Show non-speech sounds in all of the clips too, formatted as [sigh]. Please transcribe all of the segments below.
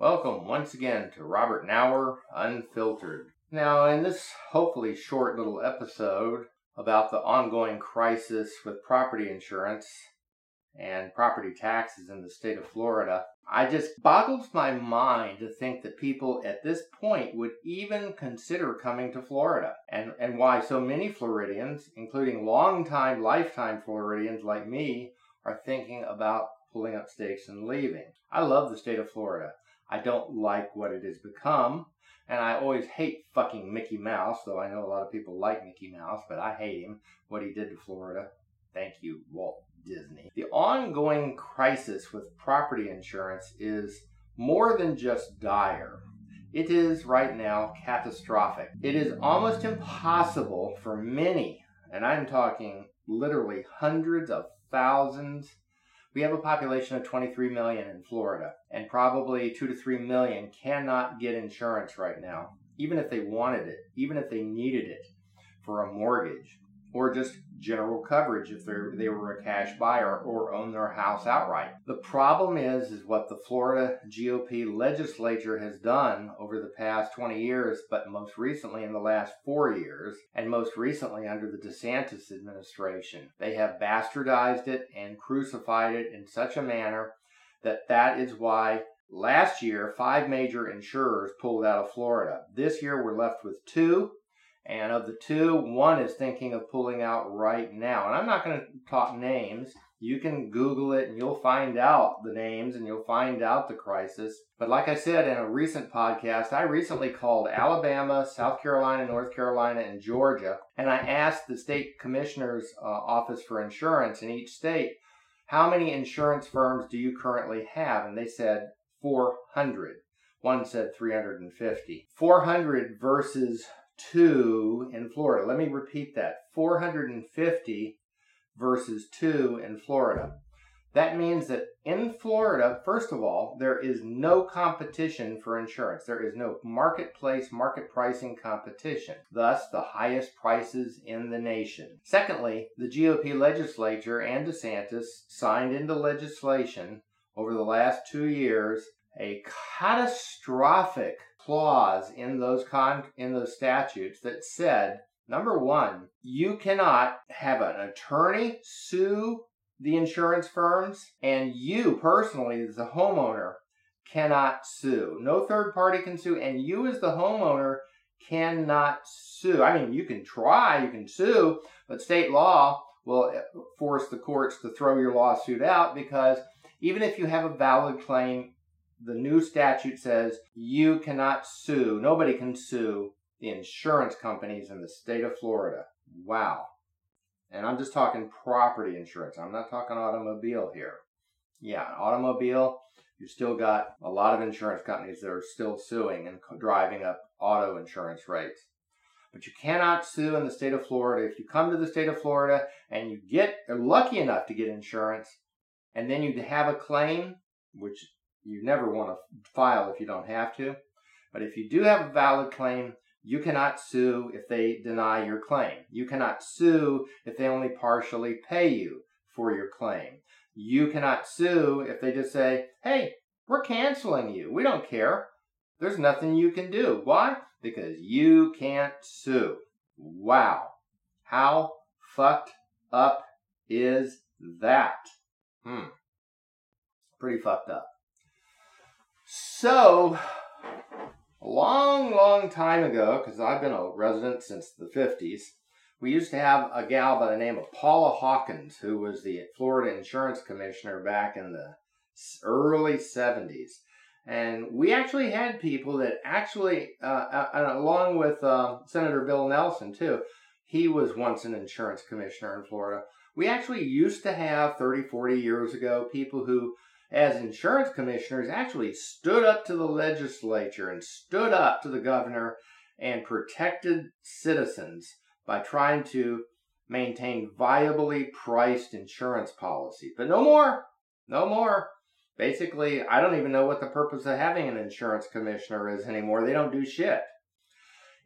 Welcome once again to Robert Knauer Unfiltered. Now, in this hopefully short little episode about the ongoing crisis with property insurance and property taxes in the state of Florida, I just boggles my mind to think that people at this point would even consider coming to Florida and, and why so many Floridians, including long-time, lifetime Floridians like me, are thinking about pulling up stakes and leaving. I love the state of Florida. I don't like what it has become. And I always hate fucking Mickey Mouse, though I know a lot of people like Mickey Mouse, but I hate him, what he did to Florida. Thank you, Walt Disney. The ongoing crisis with property insurance is more than just dire. It is right now catastrophic. It is almost impossible for many, and I'm talking literally hundreds of thousands we have a population of 23 million in Florida, and probably 2 to 3 million cannot get insurance right now, even if they wanted it, even if they needed it for a mortgage or just general coverage if they were a cash buyer or own their house outright. The problem is is what the Florida GOP legislature has done over the past 20 years, but most recently in the last 4 years and most recently under the DeSantis administration. They have bastardized it and crucified it in such a manner that that is why Last year, five major insurers pulled out of Florida. This year, we're left with two, and of the two, one is thinking of pulling out right now. And I'm not going to talk names. You can Google it and you'll find out the names and you'll find out the crisis. But like I said in a recent podcast, I recently called Alabama, South Carolina, North Carolina, and Georgia. And I asked the state commissioner's uh, office for insurance in each state, how many insurance firms do you currently have? And they said 400. One said 350. 400 versus two in Florida. Let me repeat that 450 versus two in Florida. That means that in Florida, first of all, there is no competition for insurance. There is no marketplace, market pricing competition, thus, the highest prices in the nation. Secondly, the GOP legislature and DeSantis signed into legislation over the last two years a catastrophic clause in those con in those statutes that said number one you cannot have an attorney sue the insurance firms and you personally as a homeowner cannot sue. No third party can sue and you as the homeowner cannot sue. I mean you can try you can sue but state law will eh, force the courts to throw your lawsuit out because even if you have a valid claim the new statute says you cannot sue, nobody can sue the insurance companies in the state of Florida. Wow. And I'm just talking property insurance. I'm not talking automobile here. Yeah, automobile, you still got a lot of insurance companies that are still suing and driving up auto insurance rates. But you cannot sue in the state of Florida. If you come to the state of Florida and you get are lucky enough to get insurance, and then you have a claim, which you never want to file if you don't have to. But if you do have a valid claim, you cannot sue if they deny your claim. You cannot sue if they only partially pay you for your claim. You cannot sue if they just say, hey, we're canceling you. We don't care. There's nothing you can do. Why? Because you can't sue. Wow. How fucked up is that? Hmm. Pretty fucked up. So, a long, long time ago, because I've been a resident since the 50s, we used to have a gal by the name of Paula Hawkins, who was the Florida Insurance Commissioner back in the early 70s. And we actually had people that actually, uh, along with uh, Senator Bill Nelson, too, he was once an insurance commissioner in Florida. We actually used to have 30, 40 years ago people who as insurance commissioners actually stood up to the legislature and stood up to the governor and protected citizens by trying to maintain viably priced insurance policy. But no more. No more. Basically, I don't even know what the purpose of having an insurance commissioner is anymore. They don't do shit.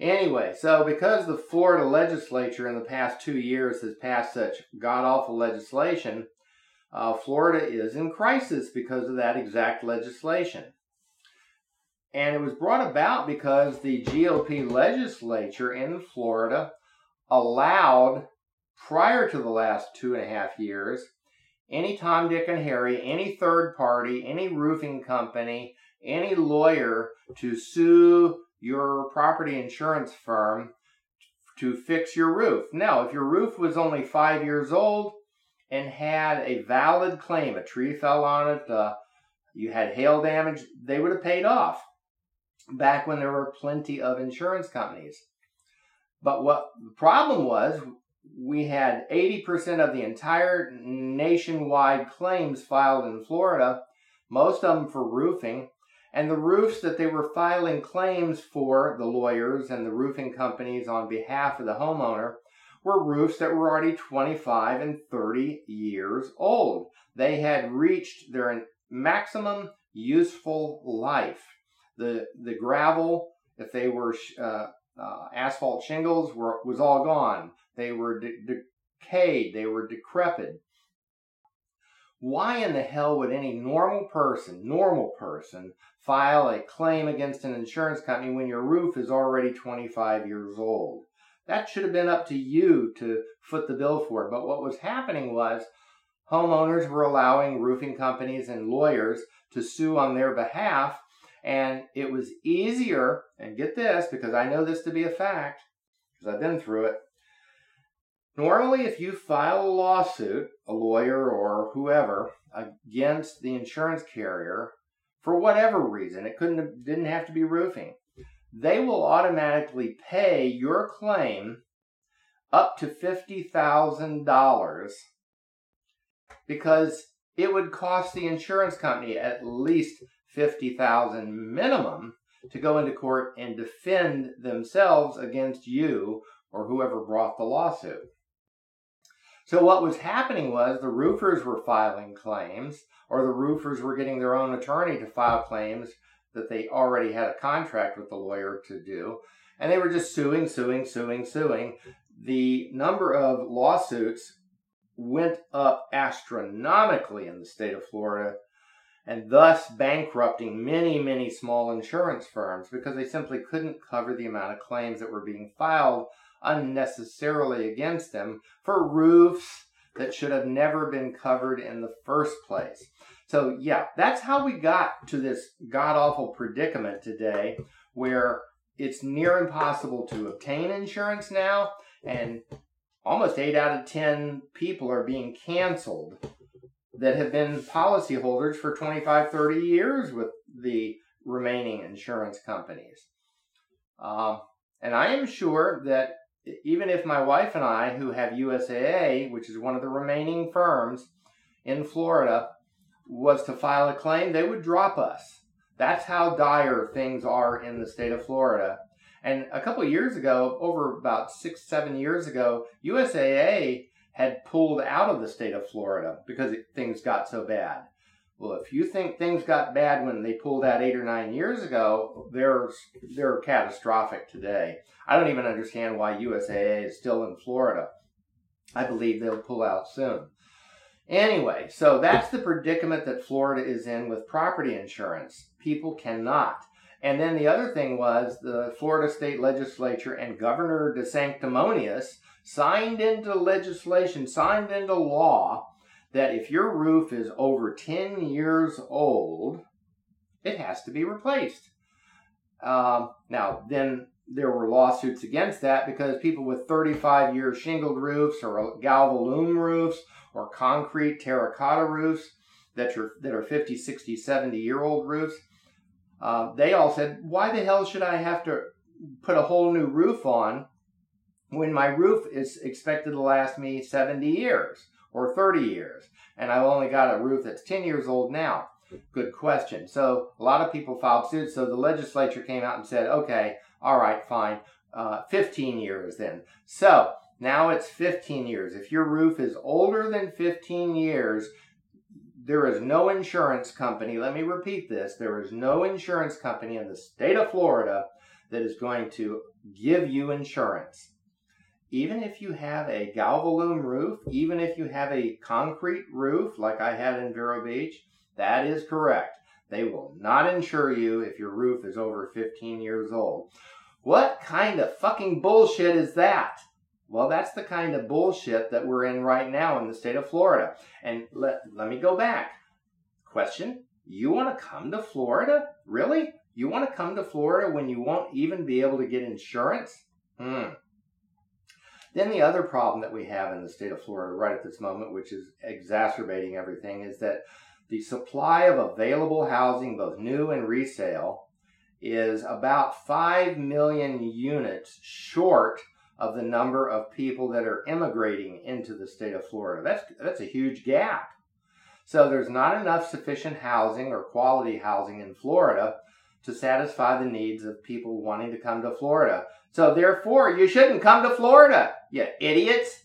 Anyway, so because the Florida legislature in the past two years has passed such god awful legislation, uh, Florida is in crisis because of that exact legislation. And it was brought about because the GOP legislature in Florida allowed, prior to the last two and a half years, any Tom, Dick, and Harry, any third party, any roofing company, any lawyer to sue your property insurance firm to fix your roof. Now, if your roof was only five years old and had a valid claim, a tree fell on it, uh, you had hail damage, they would have paid off back when there were plenty of insurance companies. But what the problem was, we had 80% of the entire nationwide claims filed in Florida, most of them for roofing. And the roofs that they were filing claims for, the lawyers and the roofing companies on behalf of the homeowner, were roofs that were already 25 and 30 years old. They had reached their maximum useful life. The, the gravel, if they were uh, uh, asphalt shingles, were, was all gone. They were de- decayed, they were decrepit. Why in the hell would any normal person, normal person, file a claim against an insurance company when your roof is already 25 years old? That should have been up to you to foot the bill for. But what was happening was homeowners were allowing roofing companies and lawyers to sue on their behalf. And it was easier, and get this because I know this to be a fact, because I've been through it. Normally, if you file a lawsuit, a lawyer or whoever, against the insurance carrier, for whatever reason, it couldn't have, didn't have to be roofing, they will automatically pay your claim up to $50,000 because it would cost the insurance company at least 50,000 minimum to go into court and defend themselves against you or whoever brought the lawsuit. So what was happening was the roofers were filing claims or the roofers were getting their own attorney to file claims that they already had a contract with the lawyer to do. And they were just suing, suing, suing, suing. The number of lawsuits went up astronomically in the state of Florida and thus bankrupting many, many small insurance firms because they simply couldn't cover the amount of claims that were being filed unnecessarily against them for roofs that should have never been covered in the first place. So, yeah, that's how we got to this god awful predicament today where it's near impossible to obtain insurance now, and almost 8 out of 10 people are being canceled that have been policyholders for 25, 30 years with the remaining insurance companies. Uh, and I am sure that even if my wife and I, who have USAA, which is one of the remaining firms in Florida, was to file a claim, they would drop us. That's how dire things are in the state of Florida. And a couple years ago, over about six, seven years ago, USAA had pulled out of the state of Florida because things got so bad. Well, if you think things got bad when they pulled out eight or nine years ago, they're they're catastrophic today. I don't even understand why USAA is still in Florida. I believe they'll pull out soon. Anyway, so that's the predicament that Florida is in with property insurance. People cannot. And then the other thing was the Florida state legislature and Governor DeSanctimonious signed into legislation, signed into law that if your roof is over 10 years old, it has to be replaced. Um, now, then there were lawsuits against that because people with 35 year shingled roofs or galvalume roofs or concrete terracotta roofs that are, that are 50, 60, 70 year old roofs, uh, they all said, why the hell should I have to put a whole new roof on when my roof is expected to last me 70 years? or 30 years, and I've only got a roof that's 10 years old now? Good question. So a lot of people filed suit. So the legislature came out and said, okay, all right, fine, uh, 15 years then. So now it's 15 years. If your roof is older than 15 years, there is no insurance company, let me repeat this, there is no insurance company in the state of Florida that is going to give you insurance even if you have a galvalume roof, even if you have a concrete roof like I had in Vero Beach, that is correct. They will not insure you if your roof is over 15 years old. What kind of fucking bullshit is that? Well, that's the kind of bullshit that we're in right now in the state of Florida. And let, let me go back. Question You want to come to Florida? Really? You want to come to Florida when you won't even be able to get insurance? Hmm. Then the other problem that we have in the state of Florida right at this moment, which is exacerbating everything, is that the supply of available housing, both new and resale, is about 5 million units short of the number of people that are immigrating into the state of Florida. That's, that's a huge gap. So there's not enough sufficient housing or quality housing in Florida to satisfy the needs of people wanting to come to Florida. So therefore, you shouldn't come to Florida, you idiots.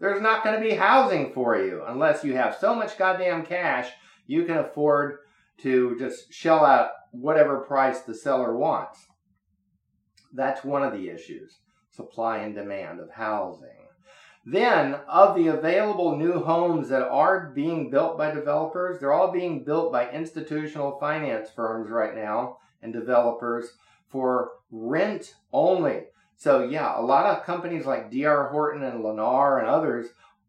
There's not going to be housing for you unless you have so much goddamn cash you can afford to just shell out whatever price the seller wants. That's one of the issues supply and demand of housing. Then, of the available new homes that are being built by developers, they're all being built by institutional finance firms right now and developers for rent only. So, yeah, a lot of companies like DR Horton and Lennar and others,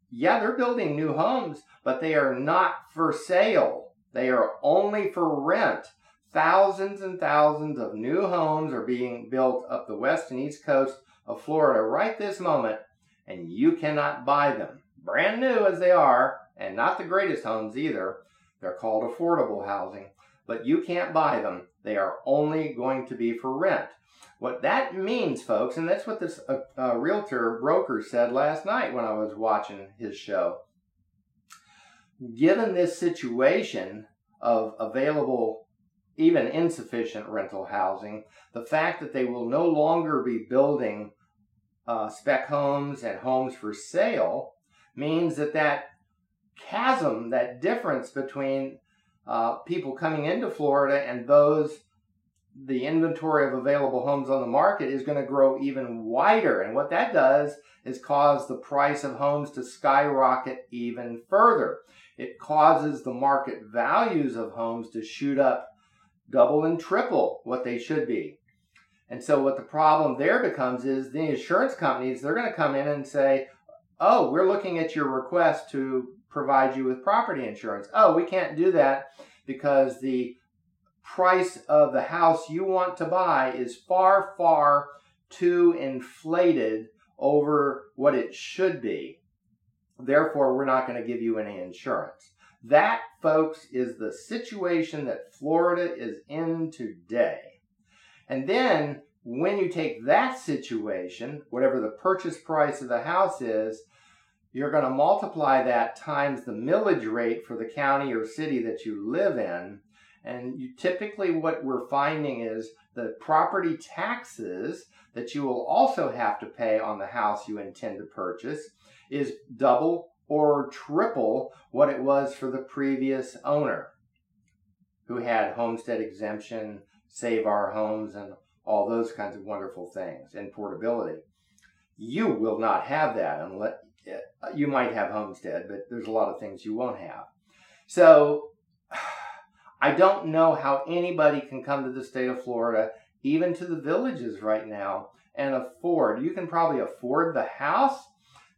yeah, they're building new homes, but they are not for sale. They are only for rent. Thousands and thousands of new homes are being built up the west and east coast of Florida right this moment, and you cannot buy them. Brand new as they are, and not the greatest homes either. They're called affordable housing, but you can't buy them. They are only going to be for rent. What that means, folks, and that's what this uh, uh, realtor broker said last night when I was watching his show. Given this situation of available even insufficient rental housing, the fact that they will no longer be building uh, spec homes and homes for sale means that that chasm, that difference between uh, people coming into Florida and those, the inventory of available homes on the market is going to grow even wider. And what that does is cause the price of homes to skyrocket even further. It causes the market values of homes to shoot up double and triple what they should be. And so what the problem there becomes is the insurance companies, they're going to come in and say, oh, we're looking at your request to provide you with property insurance. Oh, we can't do that because the price of the house you want to buy is far, far too inflated over what it should be. Therefore, we're not going to give you any insurance. That, folks, is the situation that Florida is in today. And then when you take that situation, whatever the purchase price of the house is, you're going to multiply that times the millage rate for the county or city that you live in. And you typically what we're finding is the property taxes that you will also have to pay on the house you intend to purchase is double or triple what it was for the previous owner who had homestead exemption, save our homes, and all those kinds of wonderful things, and portability. You will not have that unless Uh, you might have homestead, but there's a lot of things you won't have. So [sighs] I don't know how anybody can come to the state of Florida, even to the villages right now, and afford. You can probably afford the house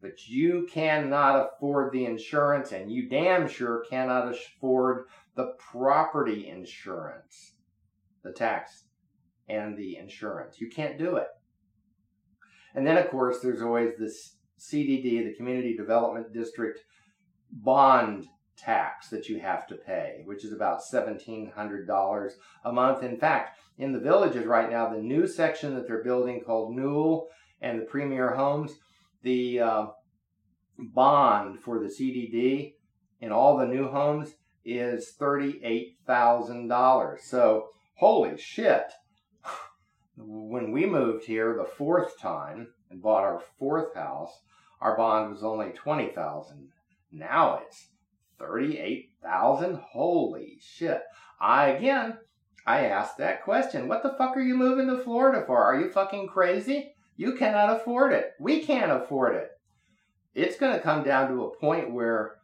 but you cannot afford the insurance and you damn sure cannot afford the property insurance, the tax and the insurance. You can't do it. And then, of course, there's always this CDD, the Community Development District bond tax that you have to pay, which is about $1,700 a month. In fact, in the villages right now, the new section that they're building called Newell and the Premier Homes, the uh, bond for the CDD in all the new homes is $38,000. So, holy shit. [sighs] When we moved here the fourth time and bought our fourth house, our bond was only 20,000. Now it's 38,000. Holy shit. I again, I asked that question. What the fuck are you moving to Florida for? Are you fucking crazy? You cannot afford it. We can't afford it. It's going to come down to a point where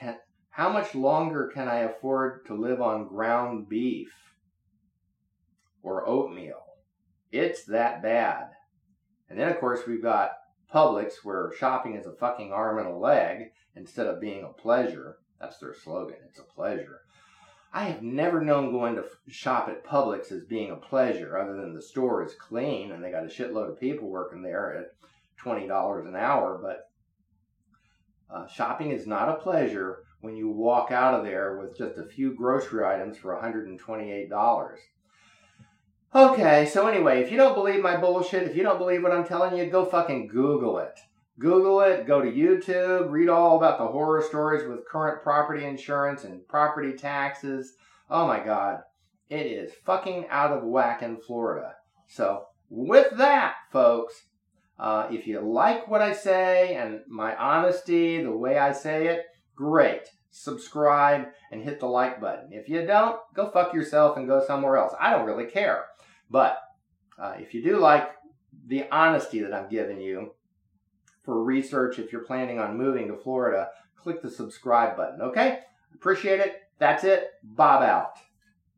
can, How much longer can I afford to live on ground beef or oatmeal? It's that bad. And then, of course, we've got Publix where shopping is a fucking arm and a leg instead of being a pleasure. That's their slogan. It's a pleasure. I have never known going to shop at Publix as being a pleasure, other than the store is clean and they got a shitload of people working there at twenty dollars an hour. But uh, shopping is not a pleasure when you walk out of there with just a few grocery items for $128. Okay, so anyway, if you don't believe my bullshit, if you don't believe what I'm telling you, go fucking Google it. Google it, go to YouTube, read all about the horror stories with current property insurance and property taxes. Oh my God. It is fucking out of whack in Florida. So, with that, folks, uh, if you like what I say and my honesty, the way I say it, great. Subscribe and hit the like button. If you don't, go fuck yourself and go somewhere else. I don't really care. But uh, if you do like the honesty that I'm giving you, for research if you're planning on moving to Florida, click the subscribe button, okay? Appreciate it. That's it. Bob out.